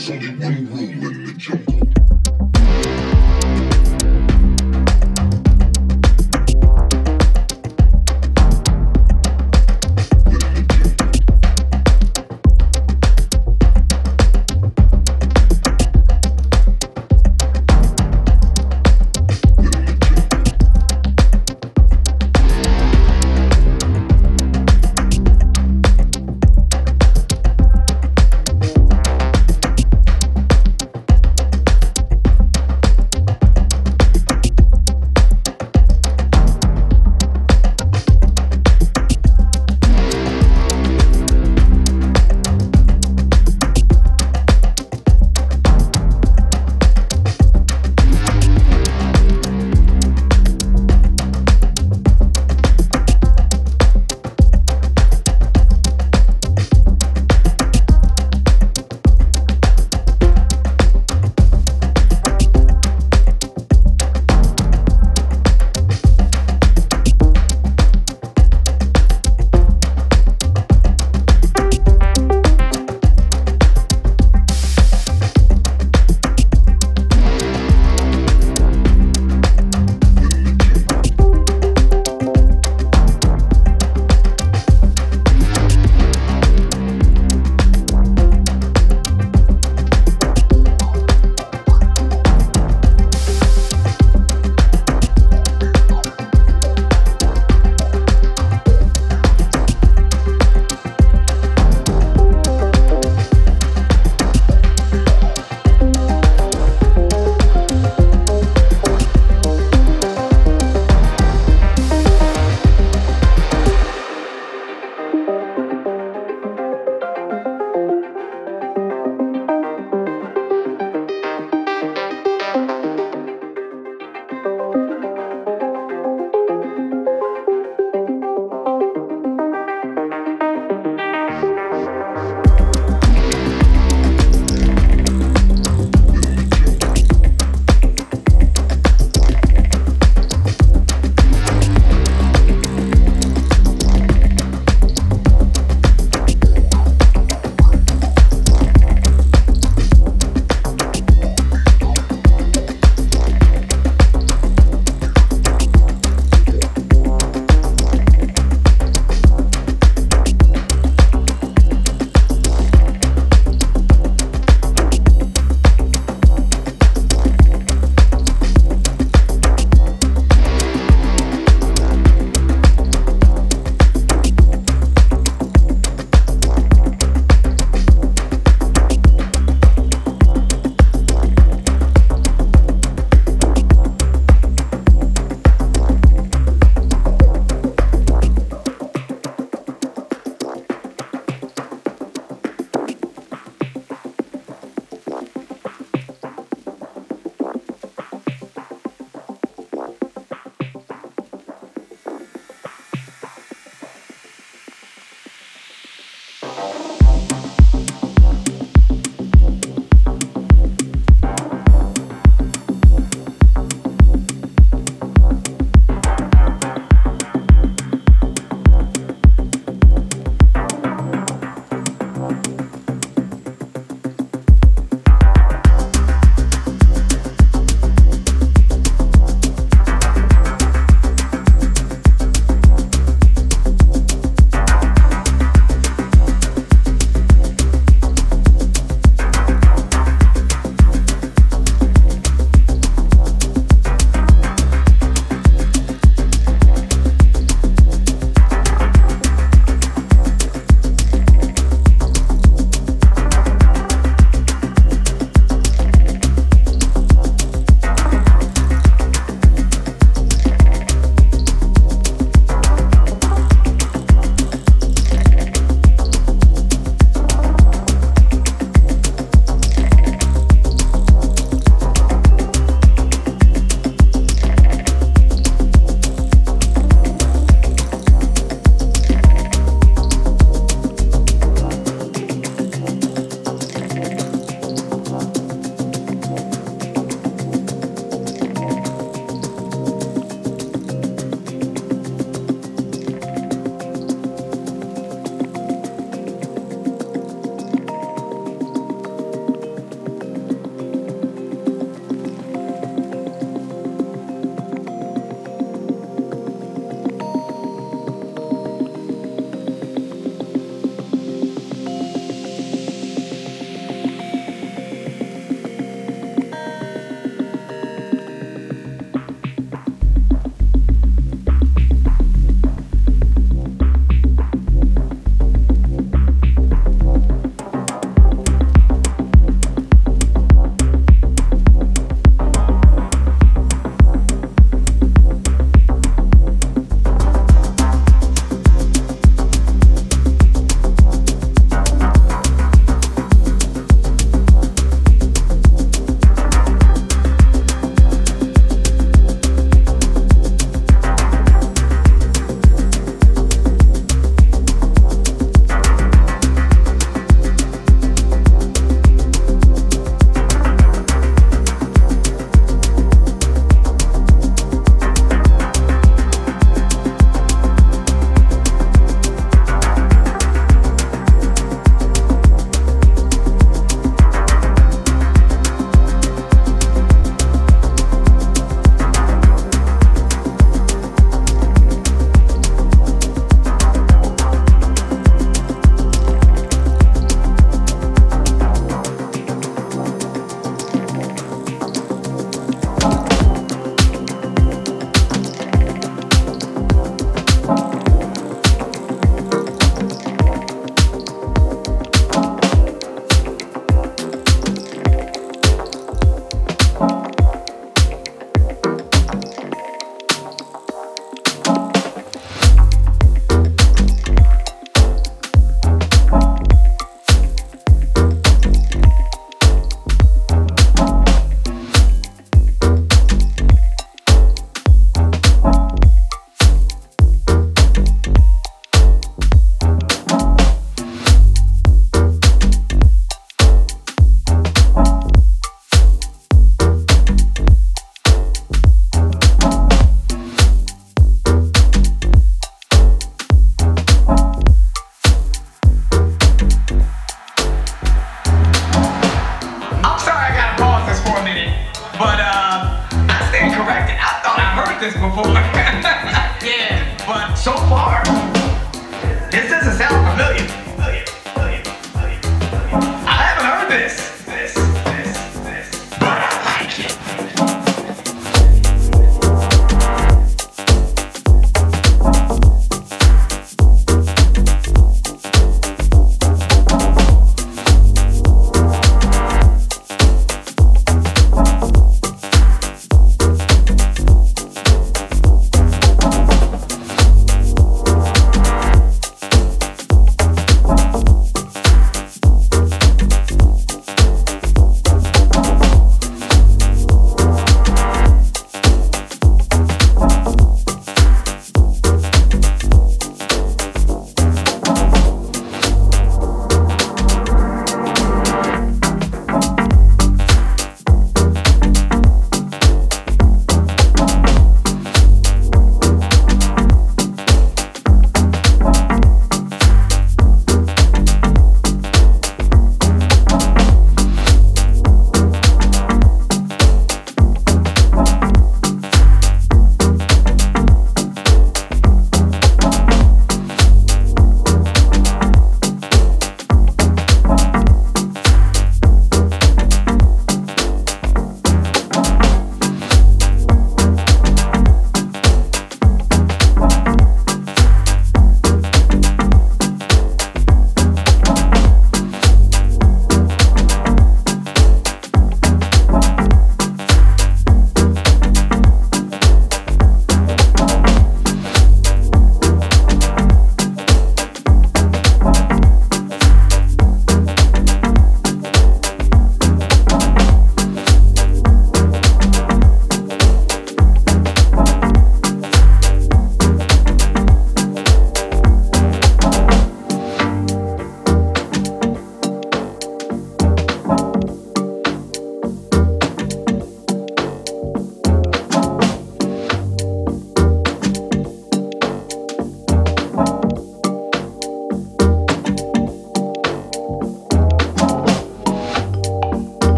There's only one rule in the jungle.